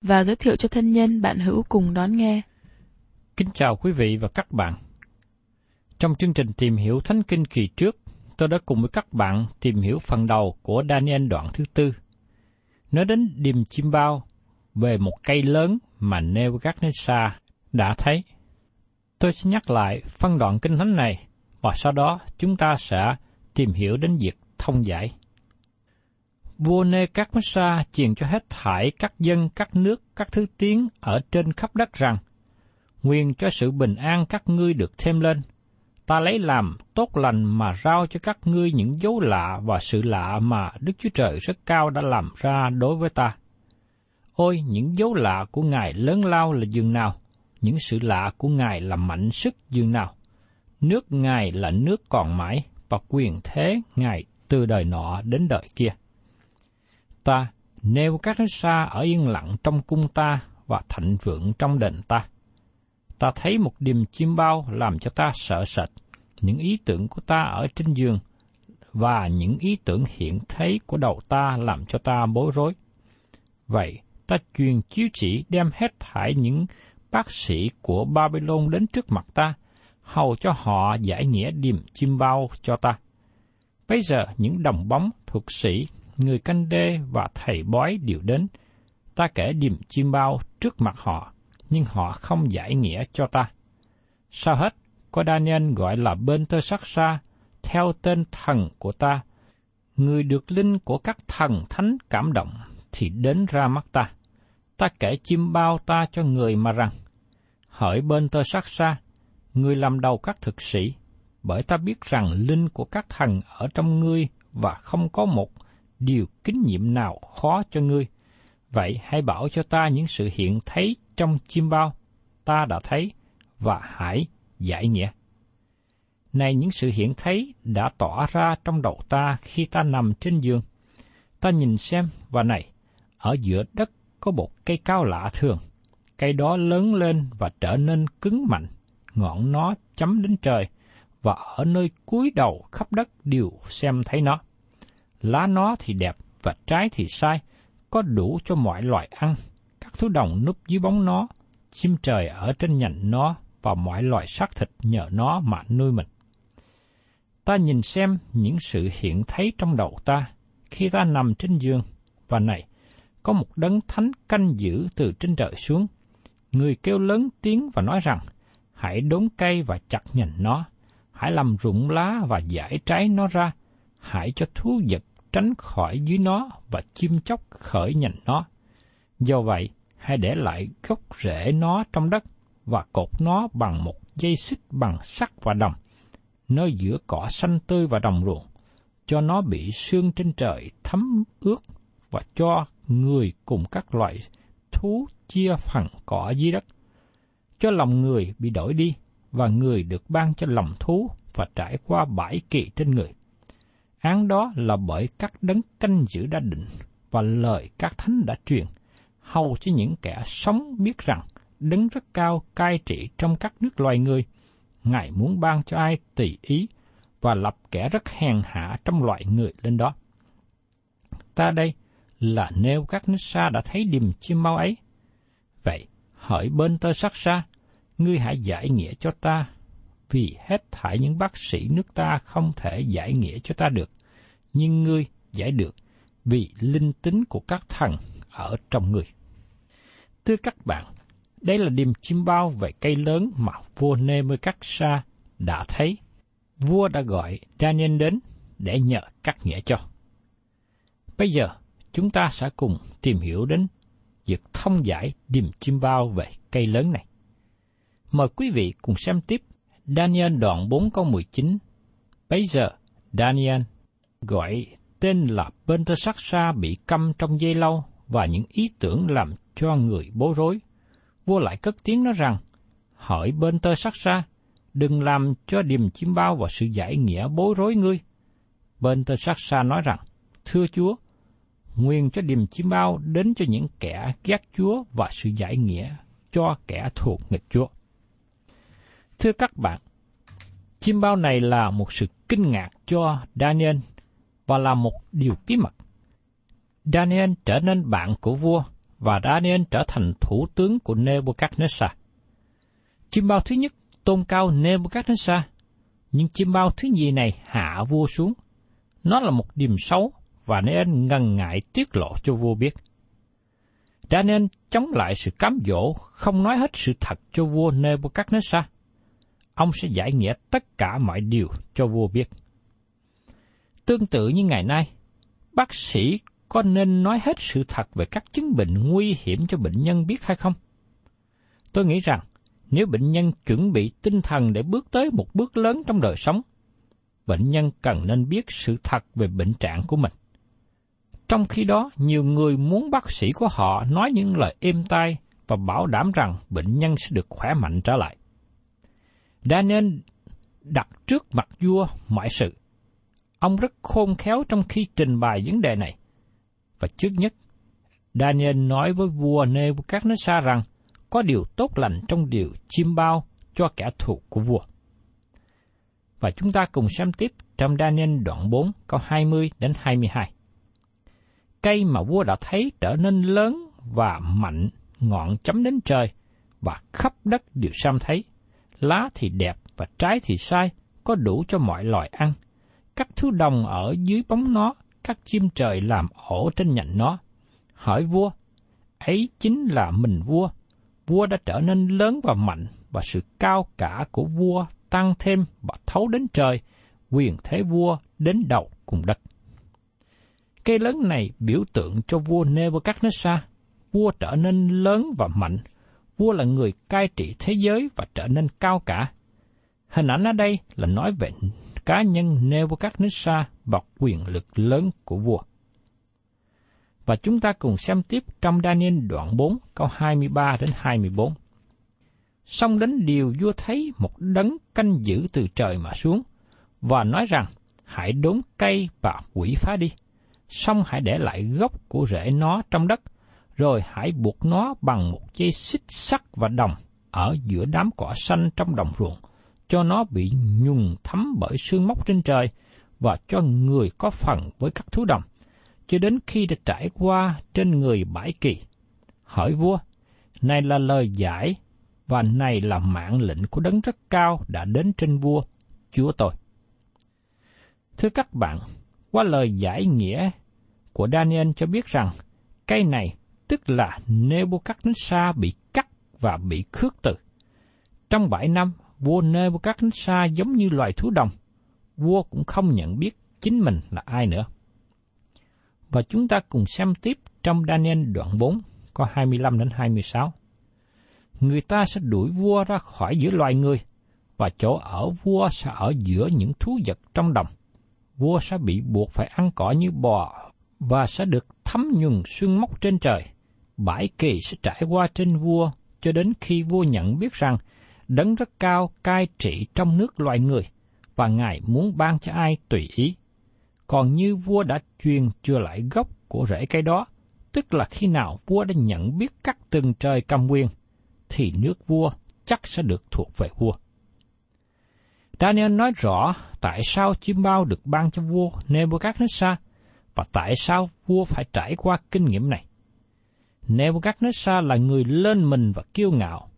và giới thiệu cho thân nhân bạn hữu cùng đón nghe. Kính chào quý vị và các bạn. Trong chương trình tìm hiểu Thánh Kinh kỳ trước, tôi đã cùng với các bạn tìm hiểu phần đầu của Daniel đoạn thứ tư. Nói đến điềm chim bao về một cây lớn mà Nebuchadnezzar đã thấy. Tôi sẽ nhắc lại phân đoạn kinh thánh này và sau đó chúng ta sẽ tìm hiểu đến việc thông giải. Vua Nebuchadnezzar truyền cho hết thải các dân, các nước, các thứ tiếng ở trên khắp đất rằng, nguyện cho sự bình an các ngươi được thêm lên. Ta lấy làm tốt lành mà rao cho các ngươi những dấu lạ và sự lạ mà Đức Chúa Trời rất cao đã làm ra đối với ta. Ôi, những dấu lạ của Ngài lớn lao là dường nào, những sự lạ của Ngài là mạnh sức dường nào. Nước Ngài là nước còn mãi, và quyền thế Ngài từ đời nọ đến đời kia ta, nêu các xa ở yên lặng trong cung ta và thạnh vượng trong đền ta. Ta thấy một điềm chim bao làm cho ta sợ sệt, những ý tưởng của ta ở trên giường, và những ý tưởng hiện thấy của đầu ta làm cho ta bối rối. Vậy, ta truyền chiếu chỉ đem hết thải những bác sĩ của Babylon đến trước mặt ta, hầu cho họ giải nghĩa điềm chim bao cho ta. Bây giờ những đồng bóng thuộc sĩ người canh đê và thầy bói đều đến. Ta kể điềm chim bao trước mặt họ, nhưng họ không giải nghĩa cho ta. Sau hết, có Daniel gọi là bên tơ sắc xa, theo tên thần của ta. Người được linh của các thần thánh cảm động thì đến ra mắt ta. Ta kể chim bao ta cho người mà rằng, hỏi bên tơ sắc xa, người làm đầu các thực sĩ, bởi ta biết rằng linh của các thần ở trong ngươi và không có một điều kính nhiệm nào khó cho ngươi. Vậy hãy bảo cho ta những sự hiện thấy trong chim bao, ta đã thấy, và hãy giải nghĩa. Này những sự hiện thấy đã tỏ ra trong đầu ta khi ta nằm trên giường. Ta nhìn xem, và này, ở giữa đất có một cây cao lạ thường. Cây đó lớn lên và trở nên cứng mạnh, ngọn nó chấm đến trời, và ở nơi cuối đầu khắp đất đều xem thấy nó lá nó thì đẹp và trái thì sai, có đủ cho mọi loài ăn. Các thú đồng núp dưới bóng nó, chim trời ở trên nhành nó và mọi loài xác thịt nhờ nó mà nuôi mình. Ta nhìn xem những sự hiện thấy trong đầu ta khi ta nằm trên giường, và này, có một đấng thánh canh giữ từ trên trời xuống. Người kêu lớn tiếng và nói rằng, hãy đốn cây và chặt nhành nó, hãy làm rụng lá và giải trái nó ra, hãy cho thú vật tránh khỏi dưới nó và chim chóc khởi nhành nó. Do vậy, hãy để lại gốc rễ nó trong đất và cột nó bằng một dây xích bằng sắt và đồng, nơi giữa cỏ xanh tươi và đồng ruộng, cho nó bị sương trên trời thấm ướt và cho người cùng các loại thú chia phần cỏ dưới đất. Cho lòng người bị đổi đi, và người được ban cho lòng thú và trải qua bãi kỳ trên người. Án đó là bởi các đấng canh giữ đã định và lời các thánh đã truyền, hầu cho những kẻ sống biết rằng đấng rất cao cai trị trong các nước loài người. Ngài muốn ban cho ai tùy ý và lập kẻ rất hèn hạ trong loại người lên đó. Ta đây là nêu các nước xa đã thấy điềm chim mau ấy. Vậy, hỡi bên tơ sắc xa, ngươi hãy giải nghĩa cho ta, vì hết thảy những bác sĩ nước ta không thể giải nghĩa cho ta được, nhưng ngươi giải được, vì linh tính của các thần ở trong ngươi. Thưa các bạn, đây là điềm chim bao về cây lớn mà vua Nebuchadnezzar đã thấy. Vua đã gọi Daniel đến để nhờ cắt nghĩa cho. Bây giờ, chúng ta sẽ cùng tìm hiểu đến việc thông giải điềm chim bao về cây lớn này. Mời quý vị cùng xem tiếp Daniel đoạn 4 câu 19. Bây giờ, Daniel gọi tên là bên tơ sắc xa bị câm trong dây lâu và những ý tưởng làm cho người bối rối. Vua lại cất tiếng nói rằng, hỏi bên tơ sắc xa, đừng làm cho điềm chiêm bao và sự giải nghĩa bối rối ngươi. Bên tơ sắc xa nói rằng, thưa Chúa, nguyên cho điềm chiêm bao đến cho những kẻ ghét Chúa và sự giải nghĩa cho kẻ thuộc nghịch Chúa. Thưa các bạn, chim bao này là một sự kinh ngạc cho Daniel và là một điều bí mật. Daniel trở nên bạn của vua và Daniel trở thành thủ tướng của Nebuchadnezzar. Chim bao thứ nhất tôn cao Nebuchadnezzar, nhưng chim bao thứ nhì này hạ vua xuống. Nó là một điểm xấu và nên ngần ngại tiết lộ cho vua biết. Daniel chống lại sự cám dỗ, không nói hết sự thật cho vua Nebuchadnezzar ông sẽ giải nghĩa tất cả mọi điều cho vua biết. Tương tự như ngày nay, bác sĩ có nên nói hết sự thật về các chứng bệnh nguy hiểm cho bệnh nhân biết hay không? Tôi nghĩ rằng, nếu bệnh nhân chuẩn bị tinh thần để bước tới một bước lớn trong đời sống, bệnh nhân cần nên biết sự thật về bệnh trạng của mình. Trong khi đó, nhiều người muốn bác sĩ của họ nói những lời êm tai và bảo đảm rằng bệnh nhân sẽ được khỏe mạnh trở lại. Daniel đặt trước mặt vua mọi sự. Ông rất khôn khéo trong khi trình bày vấn đề này. Và trước nhất, Daniel nói với vua Nebuchadnezzar rằng có điều tốt lành trong điều chiêm bao cho kẻ thù của vua. Và chúng ta cùng xem tiếp trong Daniel đoạn 4 câu 20 đến 22. Cây mà vua đã thấy trở nên lớn và mạnh ngọn chấm đến trời và khắp đất đều xem thấy – lá thì đẹp và trái thì sai, có đủ cho mọi loài ăn. Các thứ đồng ở dưới bóng nó, các chim trời làm ổ trên nhành nó. Hỏi vua, ấy chính là mình vua. Vua đã trở nên lớn và mạnh, và sự cao cả của vua tăng thêm và thấu đến trời, quyền thế vua đến đầu cùng đất. Cây lớn này biểu tượng cho vua Nebuchadnezzar, vua trở nên lớn và mạnh, vua là người cai trị thế giới và trở nên cao cả. Hình ảnh ở đây là nói về cá nhân Nebuchadnezzar và quyền lực lớn của vua. Và chúng ta cùng xem tiếp trong Daniel đoạn 4 câu 23 đến 24. Xong đến điều vua thấy một đấng canh giữ từ trời mà xuống, và nói rằng, hãy đốn cây và quỷ phá đi, xong hãy để lại gốc của rễ nó trong đất, rồi hãy buộc nó bằng một dây xích sắt và đồng ở giữa đám cỏ xanh trong đồng ruộng, cho nó bị nhùng thấm bởi sương mốc trên trời và cho người có phần với các thú đồng, cho đến khi đã trải qua trên người bãi kỳ. Hỏi vua, này là lời giải và này là mạng lệnh của đấng rất cao đã đến trên vua, chúa tôi. Thưa các bạn, qua lời giải nghĩa của Daniel cho biết rằng cây này tức là Nebuchadnezzar bị cắt và bị khước từ. Trong bảy năm, vua Nebuchadnezzar giống như loài thú đồng, vua cũng không nhận biết chính mình là ai nữa. Và chúng ta cùng xem tiếp trong Daniel đoạn 4, có 25 đến 26. Người ta sẽ đuổi vua ra khỏi giữa loài người, và chỗ ở vua sẽ ở giữa những thú vật trong đồng. Vua sẽ bị buộc phải ăn cỏ như bò và sẽ được thấm nhuần xương mốc trên trời. Bãi kỳ sẽ trải qua trên vua cho đến khi vua nhận biết rằng đấng rất cao cai trị trong nước loài người và Ngài muốn ban cho ai tùy ý. Còn như vua đã truyền chưa lại gốc của rễ cây đó, tức là khi nào vua đã nhận biết các từng trời cầm quyền, thì nước vua chắc sẽ được thuộc về vua. Daniel nói rõ tại sao chim bao được ban cho vua Nebuchadnezzar và tại sao vua phải trải qua kinh nghiệm này. Nebuchadnezzar là người lên mình và kiêu ngạo,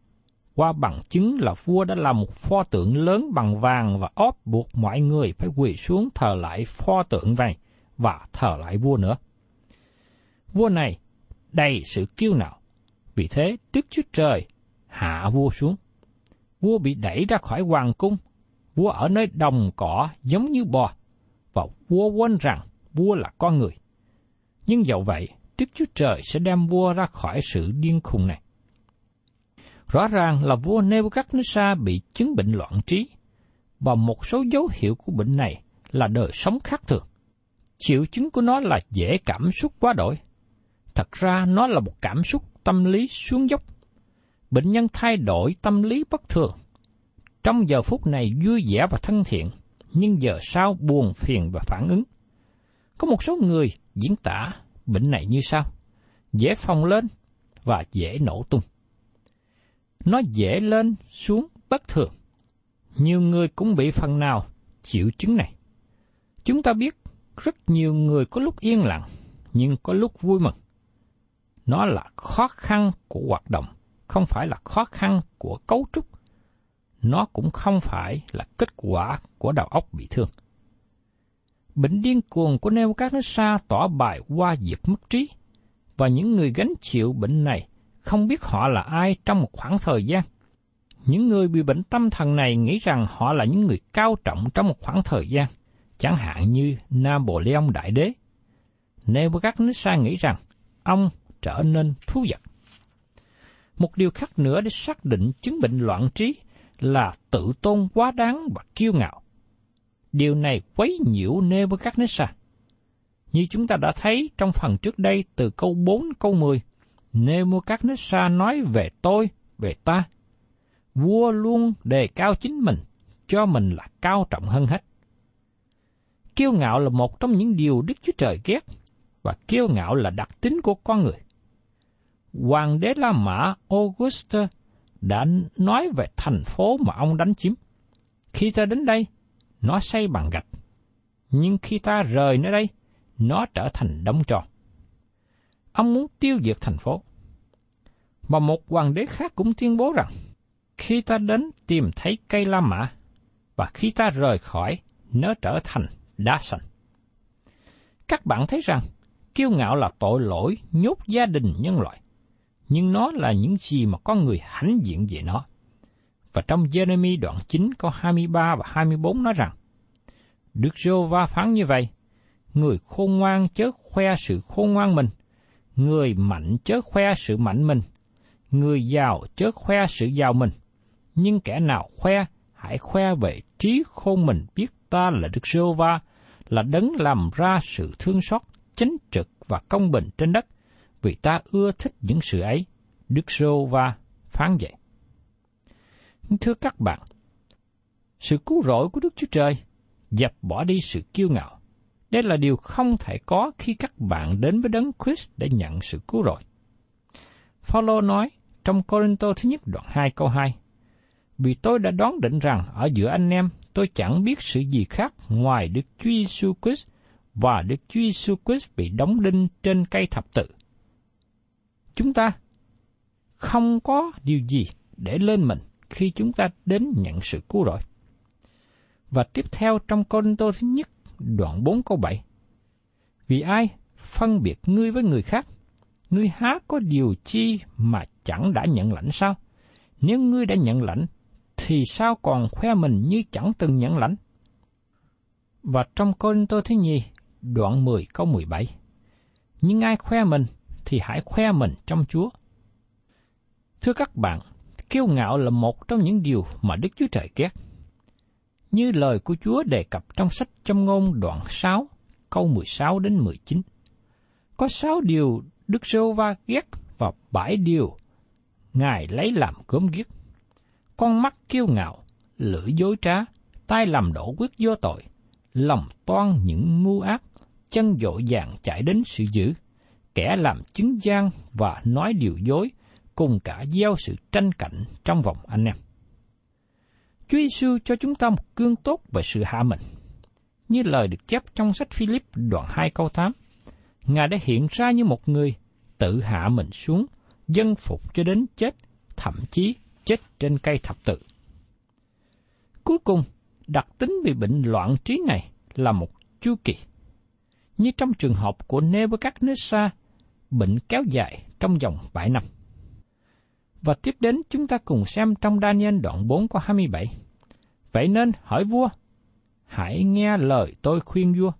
qua bằng chứng là vua đã làm một pho tượng lớn bằng vàng và óp buộc mọi người phải quỳ xuống thờ lại pho tượng này và thờ lại vua nữa. Vua này đầy sự kiêu ngạo, vì thế Đức Chúa Trời hạ vua xuống. Vua bị đẩy ra khỏi hoàng cung, vua ở nơi đồng cỏ giống như bò, và vua quên rằng vua là con người. Nhưng dẫu vậy, Đức Chúa Trời sẽ đem vua ra khỏi sự điên khùng này. Rõ ràng là vua Nebuchadnezzar bị chứng bệnh loạn trí, và một số dấu hiệu của bệnh này là đời sống khác thường. Triệu chứng của nó là dễ cảm xúc quá đổi. Thật ra nó là một cảm xúc tâm lý xuống dốc. Bệnh nhân thay đổi tâm lý bất thường. Trong giờ phút này vui vẻ và thân thiện, nhưng giờ sau buồn phiền và phản ứng. Có một số người diễn tả bệnh này như sau: dễ phòng lên và dễ nổ tung nó dễ lên xuống bất thường. Nhiều người cũng bị phần nào chịu chứng này. Chúng ta biết rất nhiều người có lúc yên lặng, nhưng có lúc vui mừng. Nó là khó khăn của hoạt động, không phải là khó khăn của cấu trúc. Nó cũng không phải là kết quả của đầu óc bị thương. Bệnh điên cuồng của Nebuchadnezzar tỏ bài qua việc mất trí, và những người gánh chịu bệnh này không biết họ là ai trong một khoảng thời gian. Những người bị bệnh tâm thần này nghĩ rằng họ là những người cao trọng trong một khoảng thời gian, chẳng hạn như Napoleon Đại Đế. Nebuchadnezzar nghĩ rằng ông trở nên thú vật. Một điều khác nữa để xác định chứng bệnh loạn trí là tự tôn quá đáng và kiêu ngạo. Điều này quấy nhiễu Nebuchadnezzar. Như chúng ta đã thấy trong phần trước đây từ câu 4 câu 10, Nebuchadnezzar nói về tôi, về ta. Vua luôn đề cao chính mình, cho mình là cao trọng hơn hết. Kiêu ngạo là một trong những điều Đức Chúa Trời ghét, và kiêu ngạo là đặc tính của con người. Hoàng đế La Mã Auguste đã nói về thành phố mà ông đánh chiếm. Khi ta đến đây, nó xây bằng gạch. Nhưng khi ta rời nơi đây, nó trở thành đống tròn. Ông muốn tiêu diệt thành phố. Và một hoàng đế khác cũng tuyên bố rằng, khi ta đến tìm thấy cây La Mã, và khi ta rời khỏi, nó trở thành đá sành. Các bạn thấy rằng, kiêu ngạo là tội lỗi nhốt gia đình nhân loại, nhưng nó là những gì mà con người hãnh diện về nó. Và trong Jeremy đoạn 9 câu 23 và 24 nói rằng, Đức Rô Va phán như vậy, người khôn ngoan chớ khoe sự khôn ngoan mình, người mạnh chớ khoe sự mạnh mình, người giàu chớ khoe sự giàu mình, nhưng kẻ nào khoe, hãy khoe về trí khôn mình biết ta là Đức Rô Va, là đấng làm ra sự thương xót, chính trực và công bình trên đất, vì ta ưa thích những sự ấy. Đức Rô Va phán vậy. Thưa các bạn, sự cứu rỗi của Đức Chúa Trời dập bỏ đi sự kiêu ngạo đây là điều không thể có khi các bạn đến với đấng Christ để nhận sự cứu rỗi. Phaolô nói trong Corinto thứ nhất đoạn 2 câu 2, Vì tôi đã đoán định rằng ở giữa anh em tôi chẳng biết sự gì khác ngoài Đức Chúa Giêsu Christ và Đức Chúa Giêsu Christ bị đóng đinh trên cây thập tự. Chúng ta không có điều gì để lên mình khi chúng ta đến nhận sự cứu rỗi. Và tiếp theo trong Corinto thứ nhất đoạn 4 câu 7. Vì ai phân biệt ngươi với người khác? Ngươi há có điều chi mà chẳng đã nhận lãnh sao? Nếu ngươi đã nhận lãnh, thì sao còn khoe mình như chẳng từng nhận lãnh? Và trong Côn Tô Thứ nhì đoạn 10 câu 17, Nhưng ai khoe mình, thì hãy khoe mình trong Chúa. Thưa các bạn, kiêu ngạo là một trong những điều mà Đức Chúa Trời ghét. Như lời của Chúa đề cập trong sách Châm ngôn đoạn 6, câu 16 đến 19. Có sáu điều Đức Sô Va ghét và bảy điều Ngài lấy làm gớm ghiếc. Con mắt kiêu ngạo, lưỡi dối trá, tay làm đổ quyết vô tội, lòng toan những ngu ác, chân dội dàng chạy đến sự dữ, kẻ làm chứng gian và nói điều dối, cùng cả gieo sự tranh cạnh trong vòng anh em. Chúa Giêsu cho chúng ta một gương tốt về sự hạ mình. Như lời được chép trong sách Philip đoạn 2 câu 8, Ngài đã hiện ra như một người tự hạ mình xuống, dân phục cho đến chết, thậm chí chết trên cây thập tự. Cuối cùng, đặc tính bị bệnh loạn trí này là một chu kỳ. Như trong trường hợp của Nebuchadnezzar, bệnh kéo dài trong vòng 7 năm. Và tiếp đến chúng ta cùng xem trong Daniel đoạn 4 có 27. Vậy nên hỏi vua, hãy nghe lời tôi khuyên vua,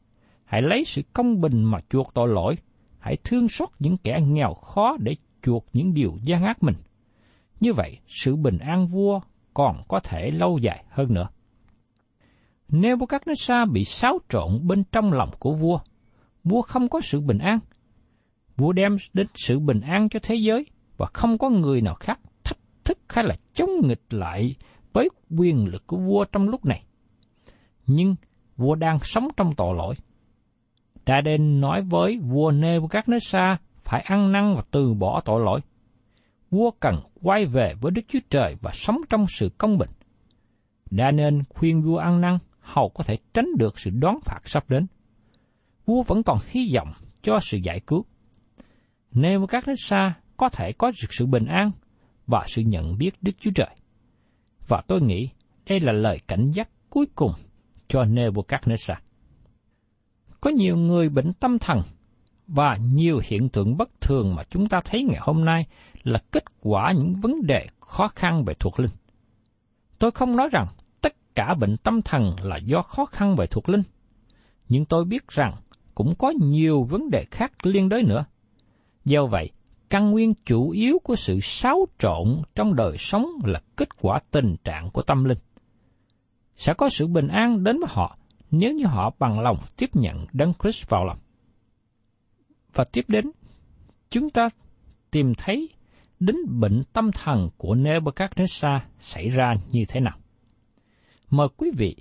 hãy lấy sự công bình mà chuộc tội lỗi, hãy thương xót những kẻ nghèo khó để chuộc những điều gian ác mình. Như vậy, sự bình an vua còn có thể lâu dài hơn nữa. Nếu Nebuchadnezzar bị xáo trộn bên trong lòng của vua, vua không có sự bình an. Vua đem đến sự bình an cho thế giới và không có người nào khác thách thức hay là chống nghịch lại với quyền lực của vua trong lúc này. Nhưng vua đang sống trong tội lỗi. Đa đen nói với vua Nebuchadnezzar phải ăn năn và từ bỏ tội lỗi. Vua cần quay về với Đức Chúa Trời và sống trong sự công bình. Đa nên khuyên vua ăn năn, hầu có thể tránh được sự đoán phạt sắp đến. Vua vẫn còn hy vọng cho sự giải cứu. Nebuchadnezzar có thể có được sự bình an và sự nhận biết Đức Chúa Trời. Và tôi nghĩ đây là lời cảnh giác cuối cùng cho Nebuchadnezzar. Có nhiều người bệnh tâm thần và nhiều hiện tượng bất thường mà chúng ta thấy ngày hôm nay là kết quả những vấn đề khó khăn về thuộc linh. Tôi không nói rằng tất cả bệnh tâm thần là do khó khăn về thuộc linh, nhưng tôi biết rằng cũng có nhiều vấn đề khác liên đới nữa. Do vậy, căn nguyên chủ yếu của sự xáo trộn trong đời sống là kết quả tình trạng của tâm linh. Sẽ có sự bình an đến với họ nếu như họ bằng lòng tiếp nhận Đấng Christ vào lòng. Và tiếp đến, chúng ta tìm thấy đến bệnh tâm thần của Nebuchadnezzar xảy ra như thế nào. Mời quý vị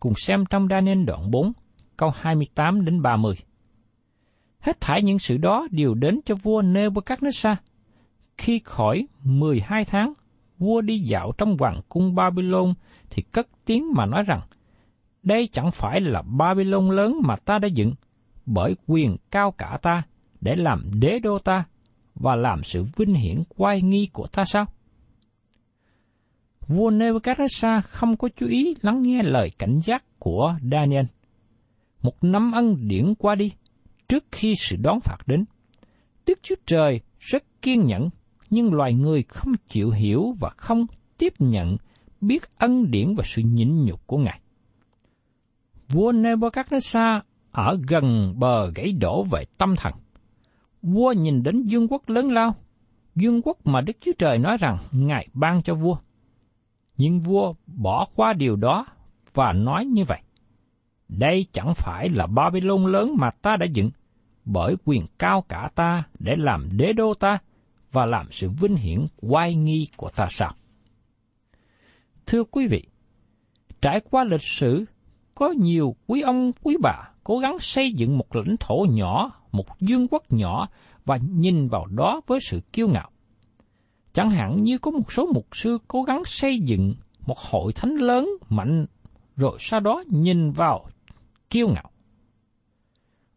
cùng xem trong Daniel đoạn 4, câu 28 đến 30. Hết thải những sự đó đều đến cho vua Nebuchadnezzar. Khi khỏi 12 tháng, vua đi dạo trong hoàng cung Babylon thì cất tiếng mà nói rằng, đây chẳng phải là Babylon lớn mà ta đã dựng, bởi quyền cao cả ta để làm đế đô ta và làm sự vinh hiển quay nghi của ta sao? Vua Nebuchadnezzar không có chú ý lắng nghe lời cảnh giác của Daniel. Một năm ân điển qua đi, trước khi sự đón phạt đến. Đức Chúa Trời rất kiên nhẫn, nhưng loài người không chịu hiểu và không tiếp nhận biết ân điển và sự nhịn nhục của Ngài. Vua Nebuchadnezzar ở gần bờ gãy đổ về tâm thần. Vua nhìn đến dương quốc lớn lao, dương quốc mà Đức Chúa Trời nói rằng Ngài ban cho vua. Nhưng vua bỏ qua điều đó và nói như vậy. Đây chẳng phải là Babylon lớn mà ta đã dựng, bởi quyền cao cả ta để làm đế đô ta và làm sự vinh hiển oai nghi của ta sao? Thưa quý vị, trải qua lịch sử, có nhiều quý ông quý bà cố gắng xây dựng một lãnh thổ nhỏ, một dương quốc nhỏ và nhìn vào đó với sự kiêu ngạo. Chẳng hạn như có một số mục sư cố gắng xây dựng một hội thánh lớn mạnh rồi sau đó nhìn vào kiêu ngạo.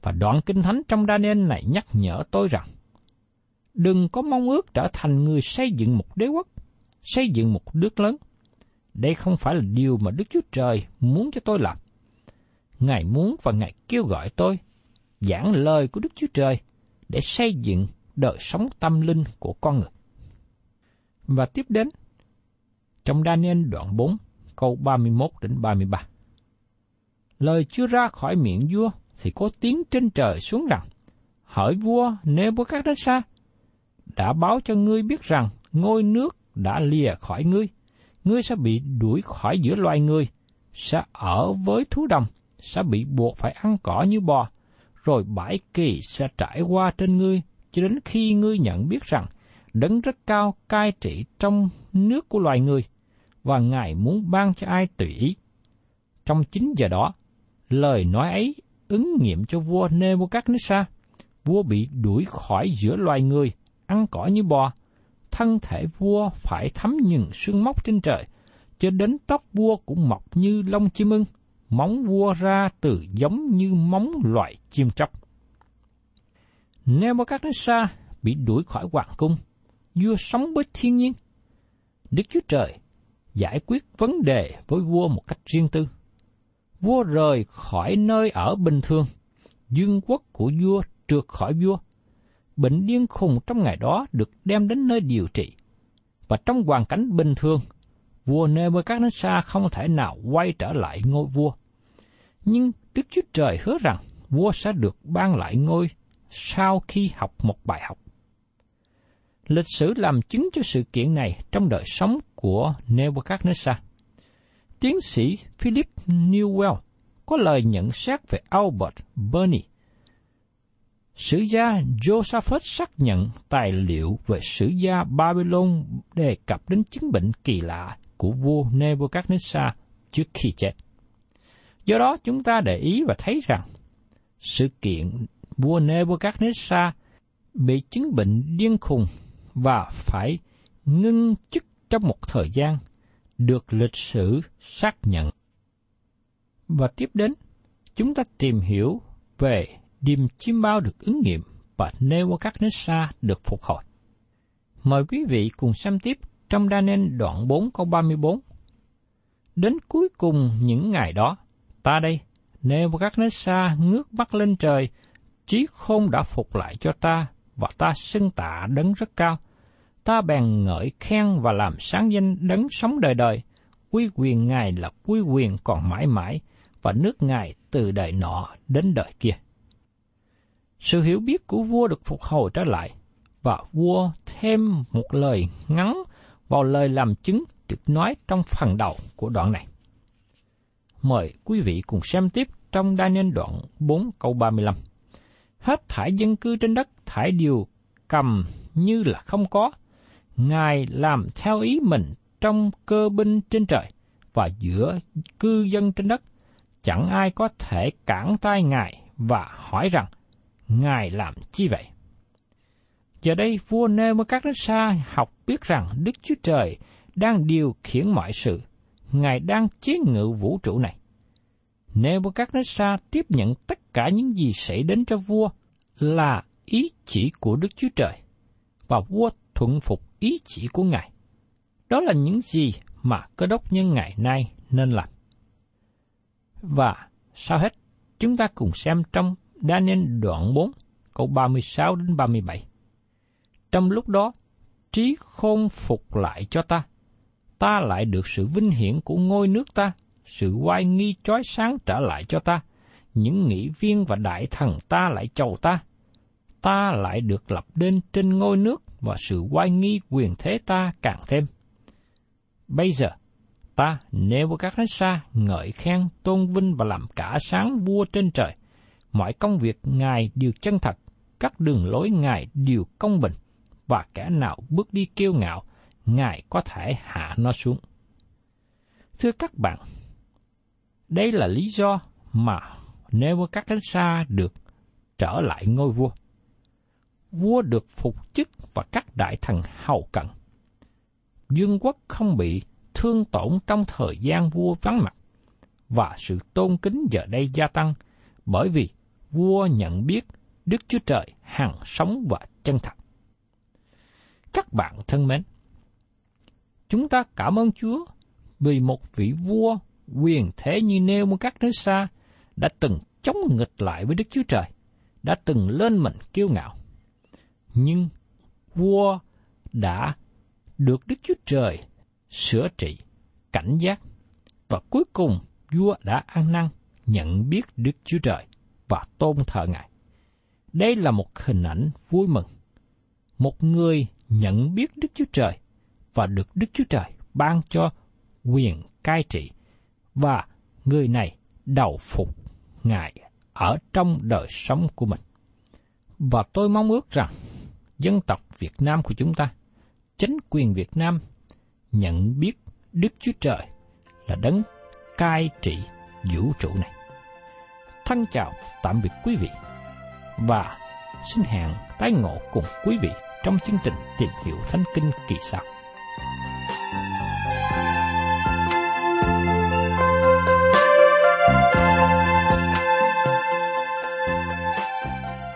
Và đoạn kinh thánh trong Daniel này nhắc nhở tôi rằng, đừng có mong ước trở thành người xây dựng một đế quốc, xây dựng một nước lớn. Đây không phải là điều mà Đức Chúa Trời muốn cho tôi làm. Ngài muốn và Ngài kêu gọi tôi giảng lời của Đức Chúa Trời để xây dựng đời sống tâm linh của con người. Và tiếp đến, trong Daniel đoạn 4, câu 31 đến 33. Lời chưa ra khỏi miệng vua thì có tiếng trên trời xuống rằng, hỏi vua Nebuchadnezzar, đã báo cho ngươi biết rằng ngôi nước đã lìa khỏi ngươi, ngươi sẽ bị đuổi khỏi giữa loài người, sẽ ở với thú đồng, sẽ bị buộc phải ăn cỏ như bò, rồi bãi kỳ sẽ trải qua trên ngươi, cho đến khi ngươi nhận biết rằng đấng rất cao cai trị trong nước của loài người, và Ngài muốn ban cho ai tùy ý. Trong chính giờ đó, lời nói ấy ứng nghiệm cho vua Nebuchadnezzar. Vua bị đuổi khỏi giữa loài người, ăn cỏ như bò. Thân thể vua phải thấm nhừng sương móc trên trời, cho đến tóc vua cũng mọc như lông chim ưng, móng vua ra từ giống như móng loài chim chóc. Nebuchadnezzar bị đuổi khỏi hoàng cung, vua sống với thiên nhiên. Đức Chúa Trời giải quyết vấn đề với vua một cách riêng tư. Vua rời khỏi nơi ở bình thường, dương quốc của vua trượt khỏi vua. Bệnh điên khùng trong ngày đó được đem đến nơi điều trị. Và trong hoàn cảnh bình thường, vua Nebuchadnezzar không thể nào quay trở lại ngôi vua. Nhưng Đức Chúa Trời hứa rằng vua sẽ được ban lại ngôi sau khi học một bài học. Lịch sử làm chứng cho sự kiện này trong đời sống của Nebuchadnezzar. Tiến sĩ Philip Newell có lời nhận xét về Albert Burney. Sử gia Joseph xác nhận tài liệu về sử gia Babylon đề cập đến chứng bệnh kỳ lạ của vua Nebuchadnezzar trước khi chết. Do đó, chúng ta để ý và thấy rằng sự kiện vua Nebuchadnezzar bị chứng bệnh điên khùng và phải ngưng chức trong một thời gian được lịch sử xác nhận. Và tiếp đến, chúng ta tìm hiểu về điềm chim bao được ứng nghiệm và Nebuchadnezzar được phục hồi. Mời quý vị cùng xem tiếp trong Daniel đoạn 4 câu 34. Đến cuối cùng những ngày đó, ta đây, Nebuchadnezzar ngước mắt lên trời, trí khôn đã phục lại cho ta và ta xưng tạ đấng rất cao. Ta bèn ngợi khen và làm sáng danh đấng sống đời đời, quy quyền Ngài là quy quyền còn mãi mãi, và nước Ngài từ đời nọ đến đời kia. Sự hiểu biết của vua được phục hồi trở lại, và vua thêm một lời ngắn vào lời làm chứng được nói trong phần đầu của đoạn này. Mời quý vị cùng xem tiếp trong Daniel đoạn 4 câu 35. Hết thải dân cư trên đất thải điều cầm như là không có. Ngài làm theo ý mình trong cơ binh trên trời và giữa cư dân trên đất. Chẳng ai có thể cản tay Ngài và hỏi rằng, Ngài làm chi vậy? Giờ đây vua Nebuchadnezzar học biết rằng Đức Chúa Trời đang điều khiển mọi sự. Ngài đang chế ngự vũ trụ này. Nebuchadnezzar tiếp nhận tất cả những gì xảy đến cho vua là ý chỉ của Đức Chúa Trời, và vua thuận phục ý chỉ của Ngài. Đó là những gì mà cơ đốc nhân ngày nay nên làm. Và sau hết, chúng ta cùng xem trong Daniel đoạn 4, câu 36 đến 37. Trong lúc đó, trí khôn phục lại cho ta. Ta lại được sự vinh hiển của ngôi nước ta, sự oai nghi chói sáng trở lại cho ta. Những nghị viên và đại thần ta lại chầu ta. Ta lại được lập lên trên ngôi nước và sự oai nghi quyền thế ta càng thêm. Bây giờ, ta Nebuchadnezzar ngợi khen tôn vinh và làm cả sáng vua trên trời. Mọi công việc Ngài đều chân thật, các đường lối Ngài đều công bình, và kẻ nào bước đi kiêu ngạo, Ngài có thể hạ nó xuống. Thưa các bạn, đây là lý do mà Nebuchadnezzar được trở lại ngôi vua. Vua được phục chức và các đại thần hầu cận. Dương quốc không bị thương tổn trong thời gian vua vắng mặt, và sự tôn kính giờ đây gia tăng bởi vì vua nhận biết Đức Chúa Trời hằng sống và chân thật. Các bạn thân mến, chúng ta cảm ơn Chúa vì một vị vua quyền thế như nêu một các nước xa đã từng chống nghịch lại với Đức Chúa Trời, đã từng lên mình kiêu ngạo. Nhưng vua đã được Đức Chúa Trời sửa trị, cảnh giác, và cuối cùng vua đã ăn năn, nhận biết Đức Chúa Trời và tôn thờ Ngài. Đây là một hình ảnh vui mừng. Một người nhận biết Đức Chúa Trời và được Đức Chúa Trời ban cho quyền cai trị và người này đầu phục Ngài ở trong đời sống của mình. Và tôi mong ước rằng dân tộc Việt Nam của chúng ta, chính quyền Việt Nam nhận biết Đức Chúa Trời là đấng cai trị vũ trụ này. Thân chào tạm biệt quý vị và xin hẹn tái ngộ cùng quý vị trong chương trình tìm hiểu Thánh Kinh kỳ sau.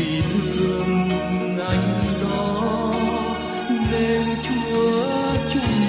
vì thương anh đó. Nên Chúa chúng